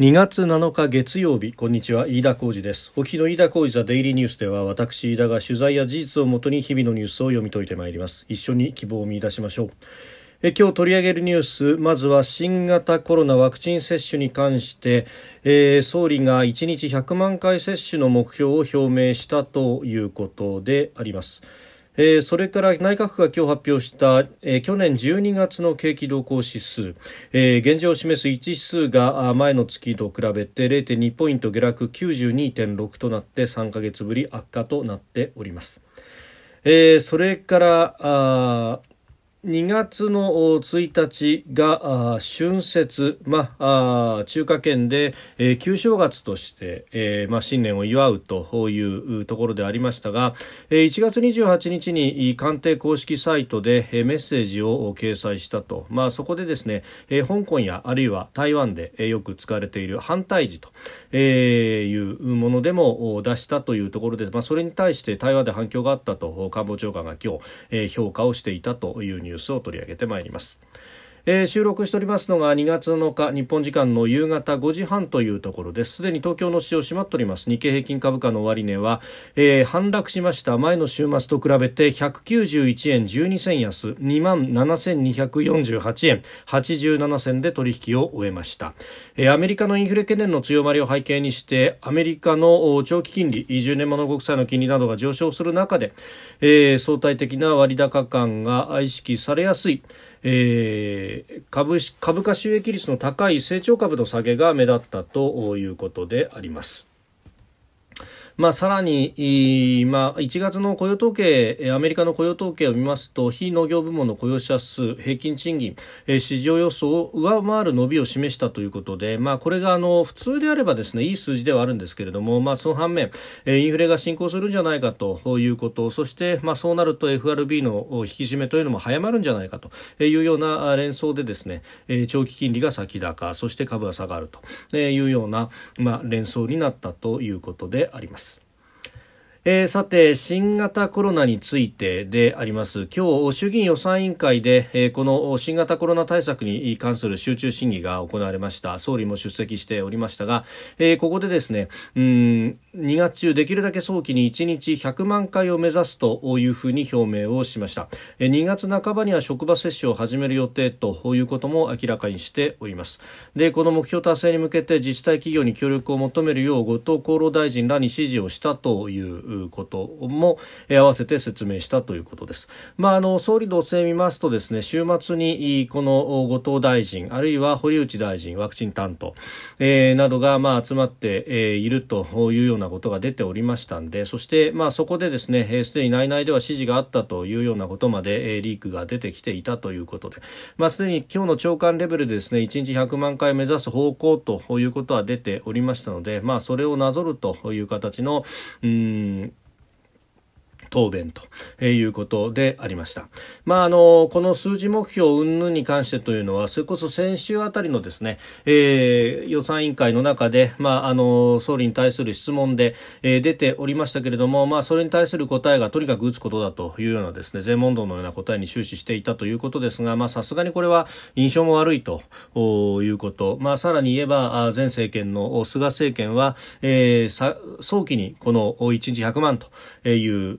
2月7日月曜日こんにちは飯田浩二です。おの飯田浩二ザデイリーニュースでは私飯田が取材や事実をもとに日々のニュースを読み解いてまいります。一緒に希望を見出しましょう。え今日取り上げるニュースまずは新型コロナワクチン接種に関して、えー、総理が1日100万回接種の目標を表明したということであります。えー、それから内閣府が今日発表した、えー、去年12月の景気動向指数、えー、現状を示す1指数が前の月と比べて0.2ポイント下落92.6となって3か月ぶり悪化となっております。えー、それからあ2月の1日が春節、まあ、中華圏で、えー、旧正月として、えーまあ、新年を祝うというところでありましたが、えー、1月28日に官邸公式サイトで、えー、メッセージを掲載したと、まあ、そこでですね、えー、香港やあるいは台湾で、えー、よく使われている反対時と、いうものでも出したというところで、まあ、それに対して台湾で反響があったと官房長官が今日、えー、評価をしていたというニュースニュースを取り上げてまいります。えー、収録しておりますのが2月7日日本時間の夕方5時半というところです。すでに東京の市場閉まっております。日経平均株価の終値は、えー、反落しました。前の週末と比べて191円12銭安。2万7248円。87銭で取引を終えました、えー、アメリカのインフレ懸念の強まりを背景にしてアメリカの長期金利10年物国債の金利などが上昇する中で、えー、相対的な割高感が意識されやすい。えー、株株価収益率の高い成長株の下げが目立ったということであります。まあ、さらに、まあ、1月の雇用統計、アメリカの雇用統計を見ますと、非農業部門の雇用者数、平均賃金、市場予想を上回る伸びを示したということで、まあ、これがあの普通であればですね、いい数字ではあるんですけれども、まあ、その反面、インフレが進行するんじゃないかということ、そして、まあ、そうなると FRB の引き締めというのも早まるんじゃないかというような連想でですね、長期金利が先高、そして株が下がるというような、まあ、連想になったということであります。えー、さて新型コロナについてであります。今日衆議院予算委員会で、えー、この新型コロナ対策に関する集中審議が行われました。総理も出席しておりましたが、えー、ここでですねうん2月中できるだけ早期に1日100万回を目指すというふうに表明をしました、えー、2月半ばには職場接種を始める予定ということも明らかにしております。でこの目標達成に向けて自治体企業に協力を求めるよう後藤厚労大臣らに指示をしたということも合わせて説明したということです。まあ、あの総理の声見ますとですね週末にこの後藤大臣あるいは堀内大臣ワクチン担当、えー、などがまあ集まって、え、いるというようなことが出ておりましたんでそしてまあそこでですねすでに内々では指示があったというようなことまで、え、リークが出てきていたということでまあすでに今日の長官レベルでですね1日100万回目指す方向ということは出ておりましたのでまあそれをなぞるという形のうん答弁ということでありました。まあ、あの、この数字目標云々に関してというのは、それこそ先週あたりのですね、えー、予算委員会の中で、まあ、あの、総理に対する質問で、えー、出ておりましたけれども、まあ、それに対する答えがとにかく打つことだというようなですね、全問答のような答えに終始していたということですが、まあ、さすがにこれは印象も悪いということ。まあ、さらに言えば、前政権の菅政権は、えー、早期にこの1日100万という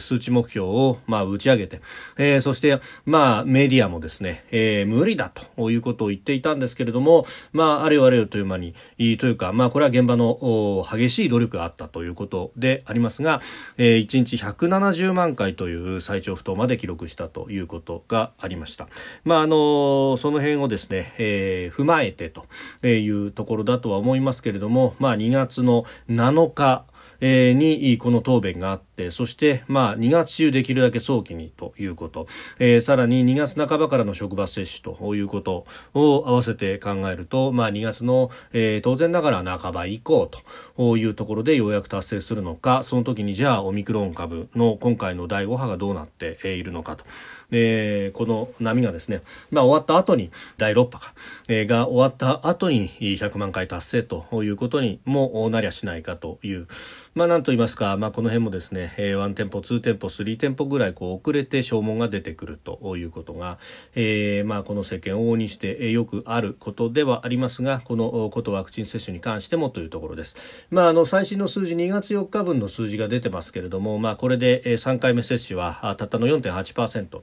数値目標を、まあ、打ち上げて、えー、そして、まあ、メディアもですね、えー、無理だということを言っていたんですけれども、まあ、あれよあれよという間に、というか、まあ、これは現場の激しい努力があったということでありますが、えー、1日170万回という最長不当まで記録したということがありました。まあ、あの、その辺をですね、えー、踏まえてというところだとは思いますけれども、まあ、2月の7日、えにこの答弁があってそして、まあ、2月中できるだけ早期にということ、え、さらに2月半ばからの職場接種ということを合わせて考えると、まあ、2月の、え、当然ながら半ば以降というところでようやく達成するのかその時にじゃあオミクロン株の今回の第5波がどうなっているのかと。えー、この波がですね、まあ、終わった後に第6波か、えー、が終わった後に100万回達成ということにもなりゃしないかという、まあ、なんと言いますか、まあ、この辺もですね、えー、1店舗、2店舗、3店舗ぐらいこう遅れて消耗が出てくるということが、えー、まあ、この政権を往々にしてよくあることではありますが、このことワクチン接種に関してもというところです。まあ、あの最新の数字2月4日分の数字が出てますけれども、まあ、これで3回目接種はたったの4.8%と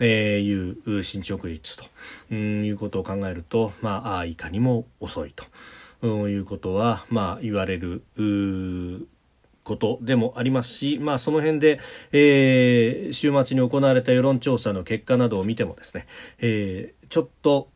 えいう進捗率とうんいうことを考えると、まあ、いかにも遅いとうんいうことは、まあ、言われることでもありますし、まあ、その辺で、えー、週末に行われた世論調査の結果などを見てもですね、えー、ちょっと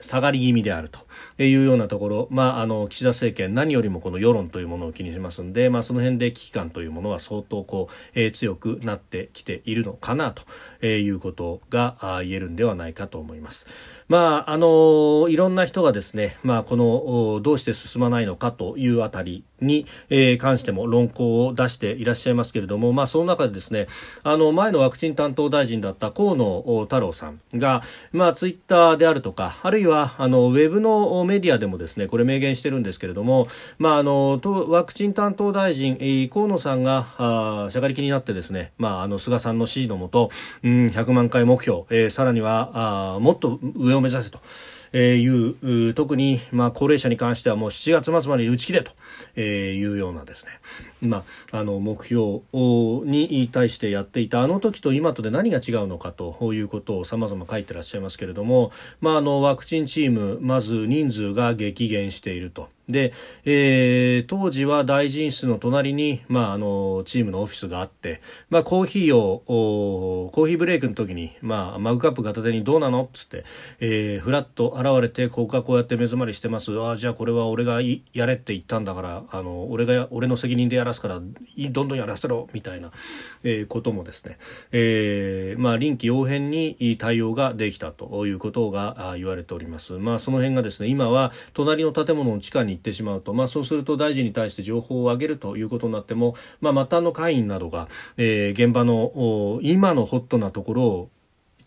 下がり気味であると。いうようなところ、まあ、あの岸田政権何よりもこの世論というものを気にしますんで、まあ、その辺で危機感というものは相当こう、えー、強くなってきているのかなということが言えるんではないかと思います。まあ、あのいろんな人がですね、まあ、このどうして進まないのかというあたりに、えー、関しても論考を出していらっしゃいますけれども、まあ、その中でですねあの前のワクチン担当大臣だった河野太郎さんが、まあ、ツイッターであるとかあるいはあのウェブのメディアでもですねこれ明言してるんですけれども、まあ、あのワクチン担当大臣、河野さんがあしゃがり気になってですね、まあ、あの菅さんの指示のもと、うん、100万回目標、えー、さらにはあもっと上を目指せと。え、いう特に、まあ、高齢者に関してはもう7月末までに打ち切れと、いうようなですね、まあ、あの目標に対してやっていたあの時と今とで何が違うのかということをさまざま書いてらっしゃいますけれども、まあ、あのワクチンチームまず人数が激減していると。で、えー、当時は大臣室の隣に、まあ、あのチームのオフィスがあって、まあ、コーヒーをコーヒーブレイクの時に、まあ、マグカップ片手にどうなの？っつって、えー、フラッと現れてこうかこうやって目詰まりしてます。ああじゃあこれは俺がやれって言ったんだからあの俺が俺の責任でやらすからどんどんやらせろみたいな、えー、こともですね、えーまあ、臨機応変に対応ができたということが言われております。まあ、その辺がですね今は隣の建物の地下にってしまうと、まあ、そうすると大臣に対して情報を上げるということになっても、まあ、末端の会員などが、えー、現場の今のホットなところを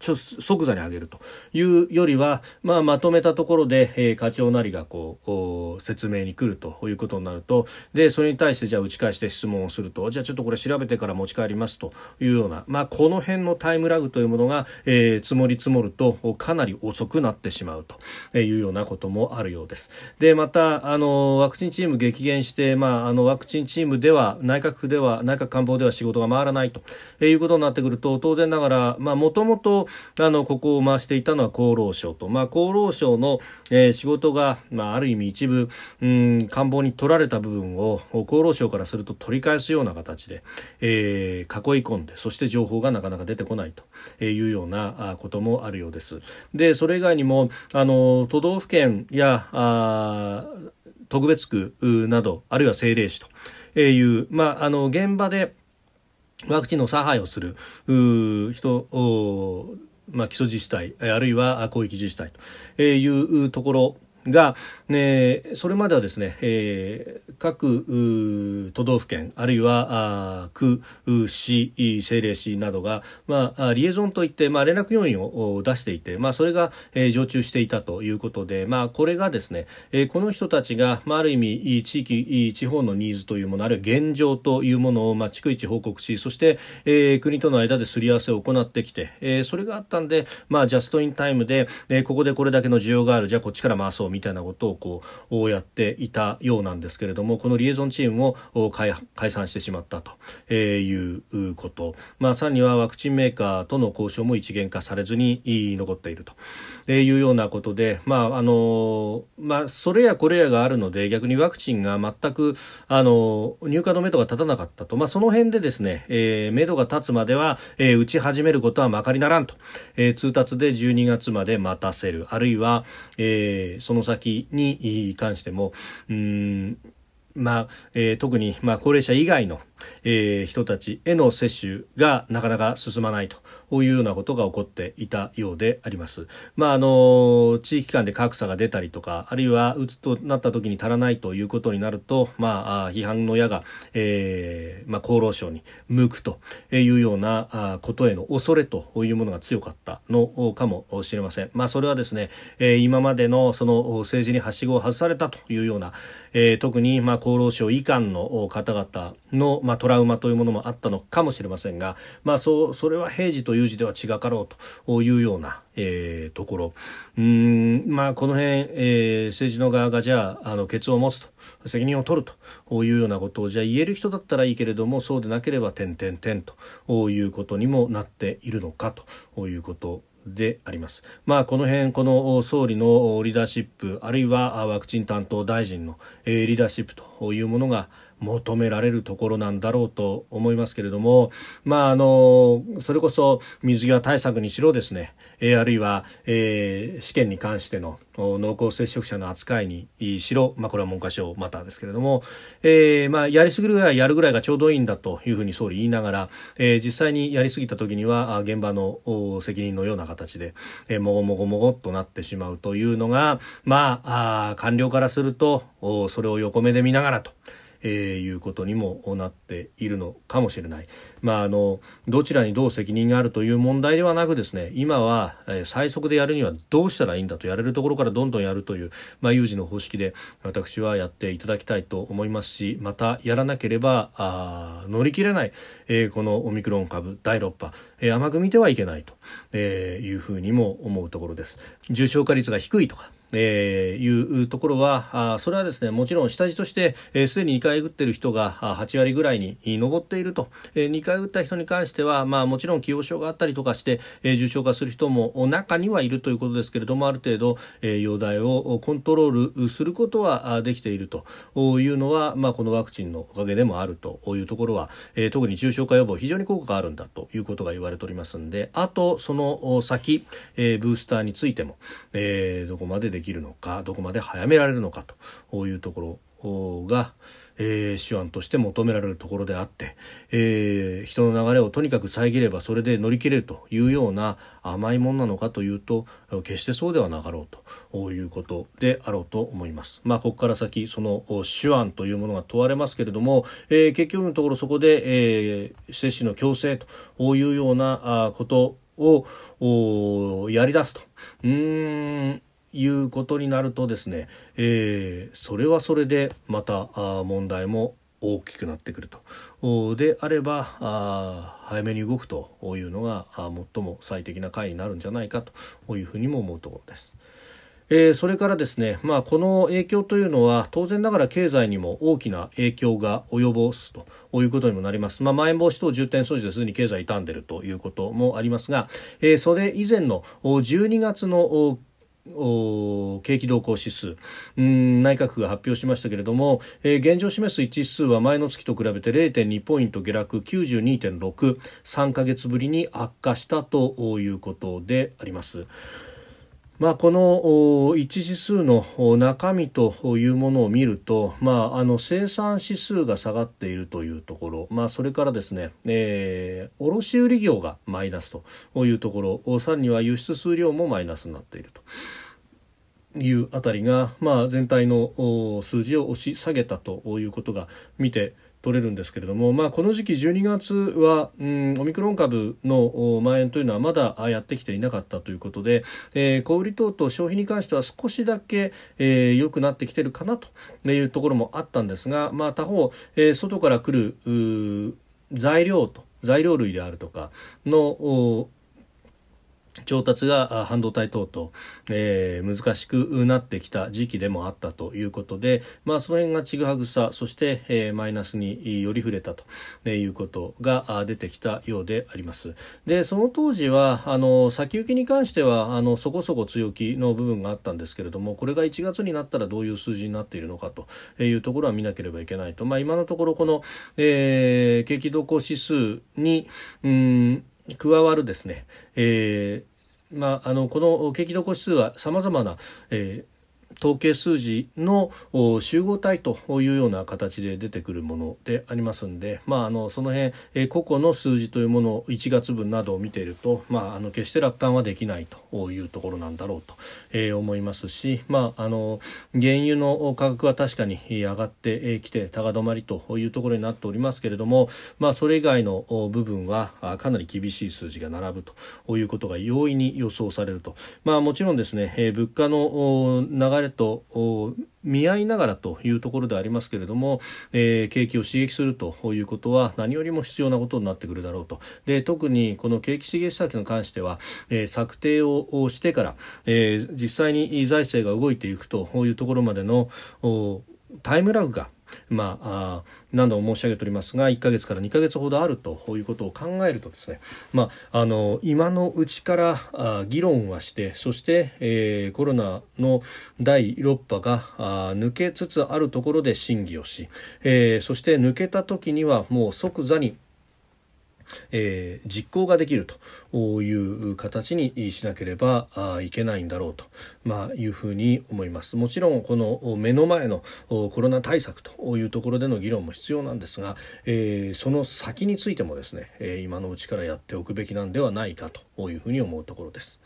即座に上げるというよりは、まあ、まとめたところで、えー、課長なりがこう説明に来るということになるとでそれに対してじゃあ打ち返して質問をするとじゃあちょっとこれ調べてから持ち帰りますというような、まあ、この辺のタイムラグというものが、えー、積もり積もるとかなり遅くなってしまうというようなこともあるようです。でまたあのワクチンチーム激減して、まあ、あのワクチンチームでは内閣府では内閣官房では仕事が回らないということになってくると当然ながらもともとあのここを回していたのは厚労省と、まあ、厚労省の、えー、仕事が、まあ、ある意味一部うん官房に取られた部分を厚労省からすると取り返すような形で、えー、囲い込んでそして情報がなかなか出てこないというようなこともあるようです。でそれ以外にもあの都道府県やあ特別区などあるいは政令市という、まあ、あの現場でワクチンの差配をする人まあ、基礎自治体あるいは広域自治体というところが、ね、それまではですね、えー、各都道府県あるいはあ区市政令市などが、まあ、リエゾンといって、まあ、連絡要員を出していて、まあ、それが、えー、常駐していたということで、まあ、これがですね、えー、この人たちが、まあ、ある意味地域地方のニーズというものあるいは現状というものを、まあ、逐一報告しそして、えー、国との間ですり合わせを行ってきて、えー、それがあったんで、まあ、ジャストインタイムで、えー、ここでこれだけの需要があるじゃあこっちから回そうみたいなことをこうやっていたようなんですけれどもこのリエゾンチームを解散してしまったということ、まあ、さらにはワクチンメーカーとの交渉も一元化されずに残っているというようなことで、まああのまあ、それやこれやがあるので逆にワクチンが全くあの入荷のめどが立たなかったと、まあ、その辺でですね、えー、めどが立つまでは、えー、打ち始めることはまかりならんと、えー、通達で12月まで待たせる。あるいは、えー、その先に関してもうんまあ、えー、特に、まあ、高齢者以外の、えー、人たちへの接種がなかなか進まないというようなことが起こっていたようであります。まあ、あの地域間で格差が出たりとかあるいはうつとなった時に足らないということになると、まあ、批判の矢が、えーまあ、厚労省に向くというようなことへの恐れというものが強かったのかもしれません。まあ、それはですね、えー、今までのその政治にはしごを外されたというような、えー、特にまあ厚労省以下の方々のまあトラウマというものもあったのかもしれませんが、まあ、そうそれは平時という字では違かろうというような、えー、ところうんまあこの辺、えー、政治の側がじゃああのケツを持つと責任を取るというようなことをじゃあ言える人だったらいいけれどもそうでなければ点々点ということにもなっているのかということであります。まあ、この辺、この総理のリーダーシップ、あるいはワクチン担当大臣のリーダーシップというものが、求められるところなんだろうと思いますけれども、まあ、あのそれこそ水際対策にしろですね、えー、あるいは、えー、試験に関しての濃厚接触者の扱いにしろ、まあ、これは文科省またですけれども、えーまあ、やりすぎるぐらいやるぐらいがちょうどいいんだというふうに総理言いながら、えー、実際にやりすぎた時には現場の責任のような形で、えー、もごもごもごっとなってしまうというのが、まあ、あ官僚からするとそれを横目で見ながらと。えー、いうことにもなっているのかもしれない、まあ、あのどちらにどう責任があるという問題ではなくですね今は、えー、最速でやるにはどうしたらいいんだとやれるところからどんどんやるという、まあ、有事の方式で私はやっていただきたいと思いますしまたやらなければあ乗り切れない、えー、このオミクロン株第6波、えー、甘く見てはいけないと、えー、いうふうにも思うところです。重症化率が低いとかえー、いうところはあそれはですねもちろん下地としてすで、に2回打ってる人が8割ぐらいに上っていると、えー、2回打った人に関しては、まあ、もちろん既往症があったりとかして、えー、重症化する人も中にはいるということですけれどもある程度、えー、容体をコントロールすることはできていると。いうのは、まあ、このワクチンのおかげでもあるというところは、えー、特に重症化予防非常に効果があるんだということが言われておりますのであとその先、えー、ブースターについても、えー、どこまででききるのかどこまで早められるのかというところが、えー、手腕として求められるところであって、えー、人の流れをとにかく遮ればそれで乗り切れるというような甘いもんなのかというと決してそうではなかろうということであろうと思います。まあ、ここから先その手腕というものが問われますけれども、えー、結局のところそこで、えー、接種の強制というようなことをやり出すと。うんいうことになるとですね、えー、それはそれでまた問題も大きくなってくるとであればあ早めに動くというのが最も最適な回になるんじゃないかというふうにも思うところです。えー、それからですね、まあ、この影響というのは当然ながら経済にも大きな影響が及ぼすということにもなります。まあ、まん延防止等重点措置ですでに経済傷んでいるということもありますが、えー、それ以前の12月の景気動向指数うん内閣府が発表しましたけれども、えー、現状示す一指数は前の月と比べて0.2ポイント下落92.63か月ぶりに悪化したということであります。まあ、この一指数の中身というものを見ると、まあ、あの生産指数が下がっているというところ、まあ、それからですね、えー、卸売業がマイナスというところさらには輸出数量もマイナスになっていると。いうあたりが、まあ、全体の数字を押し下げたということが見て取れるんですけれども、まあ、この時期12月は、うん、オミクロン株の蔓延というのはまだやってきていなかったということで、えー、小売等と消費に関しては少しだけ、えー、良くなってきているかなというところもあったんですが、まあ、他方、えー、外から来る材料と材料類であるとかの調達が半導体等々、えー、難しくなってきた時期でもあったということで、まあ、その辺がちぐはぐさそして、えー、マイナスにより触れたということが出てきたようであります。でその当時はあの先行きに関してはあのそこそこ強気の部分があったんですけれどもこれが1月になったらどういう数字になっているのかというところは見なければいけないと、まあ、今のところこの、えー、景気動向指数にうん加わるですね、えーまあ、あのこの景気動個数はさまざまな、えー統計数字の集合体というような形で出てくるものでありますんで、まあ、あのその辺、え個々の数字というものを1月分などを見ていると、まあ、あの決して楽観はできないと。いうところなんだろうと、えー、思いますし、まあ、あの原油の価格は確かに上がってきて高止まりというところになっておりますけれども、まあ、それ以外の部分はかなり厳しい数字が並ぶということが容易に予想されると、まあ、もちろんですね、えー、物価の流れと見合いながらというところでありますけれども、えー、景気を刺激するということは何よりも必要なことになってくるだろうと。で特にこの景気刺激策に関しては、えー、策定をしてから、えー、実際に財政が動いていくというところまでのタイムラグがまあ、何度も申し上げておりますが1ヶ月から2ヶ月ほどあるということを考えるとですね、まあ、あの今のうちからあ議論はしてそして、えー、コロナの第6波があ抜けつつあるところで審議をし、えー、そして抜けた時にはもう即座にえー、実行ができるという形にしなければいけないんだろうと、まあ、いうふうに思いますもちろんこの目の前のコロナ対策というところでの議論も必要なんですが、えー、その先についてもですね今のうちからやっておくべきなんではないかというふうに思うところです。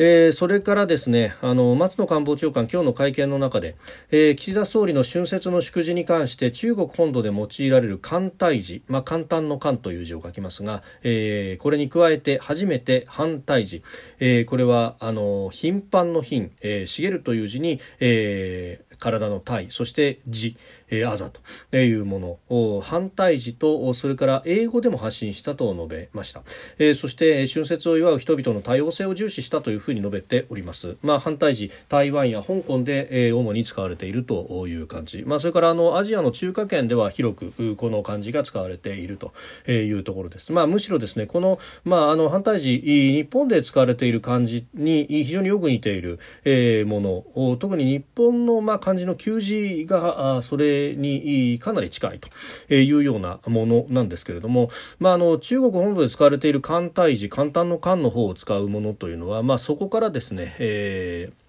えー、それからですねあの松野官房長官今日の会見の中で、えー、岸田総理の春節の祝辞に関して中国本土で用いられる簡体字、まあ、簡単の簡という字を書きますが、えー、これに加えて初めて反対字、えー、これはあの頻繁の品、えー、茂るという字に、えー、体の体そして字、えー、あざというもの反対字とそれから英語でも発信したと述べました、えー、そして春節を祝う人々の多様性を重視したというふうに述べております、まあ、反対字台湾や香港で、えー、主に使われているという感じ、まあ、それからあのアジアの中華圏では広くこの漢字が使われているというところです、まあ、むしろですねこの,、まあ、あの反対字日本で使われている漢字に非常によく似ている、えー、もの特に日本の、まあ、漢字の給仕がそれにかなり近いというようなものなんですけれども、まあ、あの中国本土で使われている簡体字簡単の簡の方を使うものというのは、まあ、そこからですね、えー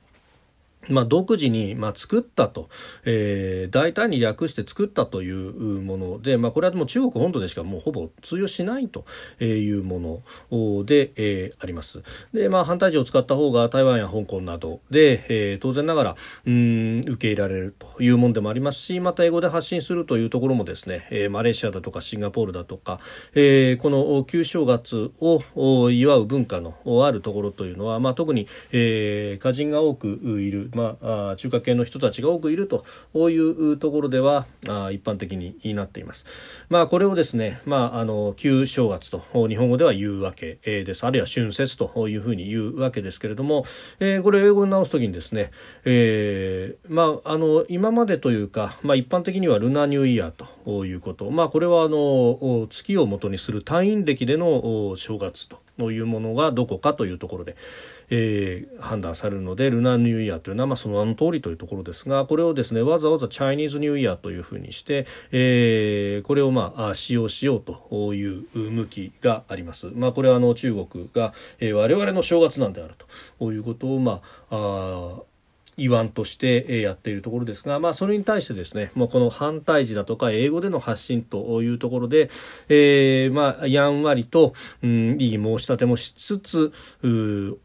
まあ、独自に、まあ、作ったと、えー、大胆に略して作ったというもので、まあ、これはもう中国本土でしかもうほぼ通用しないというもので、えー、あります。で、まあ、反対字を使った方が台湾や香港などで、えー、当然ながら、うん、受け入れられるというものでもありますし、また英語で発信するというところもですね、えー、マレーシアだとかシンガポールだとか、えー、この旧正月を祝う文化のあるところというのは、まあ、特に、えー、歌人が多くいる、まあ、中華系の人たちが多くいるというところではあ一般的になっています。まあ、これをですね、まあ、あの旧正月と日本語では言うわけです。あるいは春節というふうに言うわけですけれども、えー、これ英語に直すときにですね、えー、まあ、あの今までというか、まあ、一般的にはルナニューイヤーということ、まあ、これはあの月をもとにする単位暦での正月とというものがどこかというところで、えー、判断されるのでルナニューイヤーというのは、まあ、その名の通りというところですがこれをですねわざわざチャイニーズニューイヤーというふうにして、えー、これを、まあ、使用しようという向きがあります。まあ、これはあの中国が、えー、我々の正月なんであるということを、まあ、あ言わんとしてやっているところですが、まあ、それに対してですね、もうこの反対字だとか英語での発信というところで、えー、まあ、やんわりと、うん、いい申し立てもしつつ、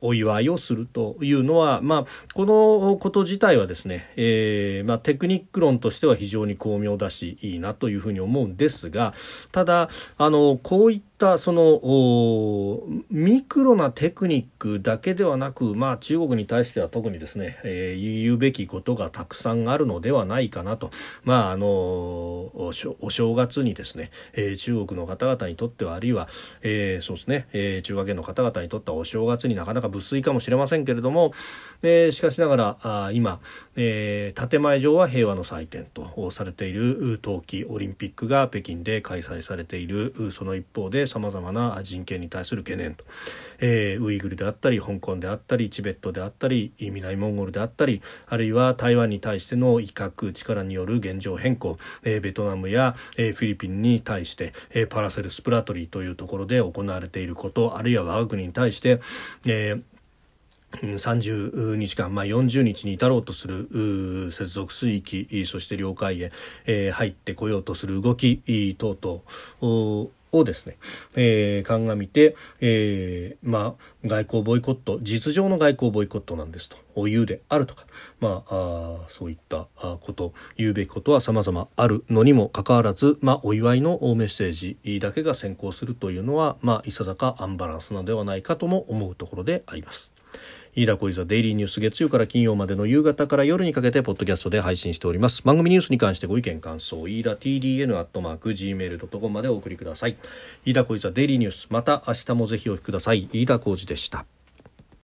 お祝いをするというのは、まあ、このこと自体はですね、えー、まあ、テクニック論としては非常に巧妙だし、いいなというふうに思うんですが、ただ、あの、こういったったそのミクロなテクニックだけではなく、まあ、中国に対しては特にですね、えー、言うべきことがたくさんあるのではないかなと、まあ、あのお正月にですね、えー、中国の方々にとってはあるいは、えー、そうですね、えー、中華圏の方々にとってはお正月になかなか無粋かもしれませんけれども、えー、しかしながらあ今、えー、建前上は平和の祭典とされている冬季オリンピックが北京で開催されているその一方でさまざまな人権に対する懸念と、えー、ウイグルであったり香港であったりチベットであったり南モンゴルであったりあるいは台湾に対しての威嚇力による現状変更、えー、ベトナムや、えー、フィリピンに対して、えー、パラセルスプラトリーというところで行われていることあるいは我が国に対して、えー30日間、まあ、40日に至ろうとする接続水域そして領海へ、えー、入ってこようとする動き等々をですね、えー、鑑みて、えー、まあ、外交ボイコット、実情の外交ボイコットなんですと、お言うであるとか、まあ、あそういったこと、言うべきことは様々あるのにもかかわらず、まあ、お祝いのメッセージだけが先行するというのは、まあ、いささかアンバランスなのではないかとも思うところであります。飯田小泉デイリーニュース月曜から金曜までの夕方から夜にかけてポッドキャストで配信しております。番組ニュースに関してご意見感想飯田 TDN アットマーク Gmail.com までお送りください。飯田小泉デイリーニュース。また明日もぜひお聞きください。飯田浩二でした。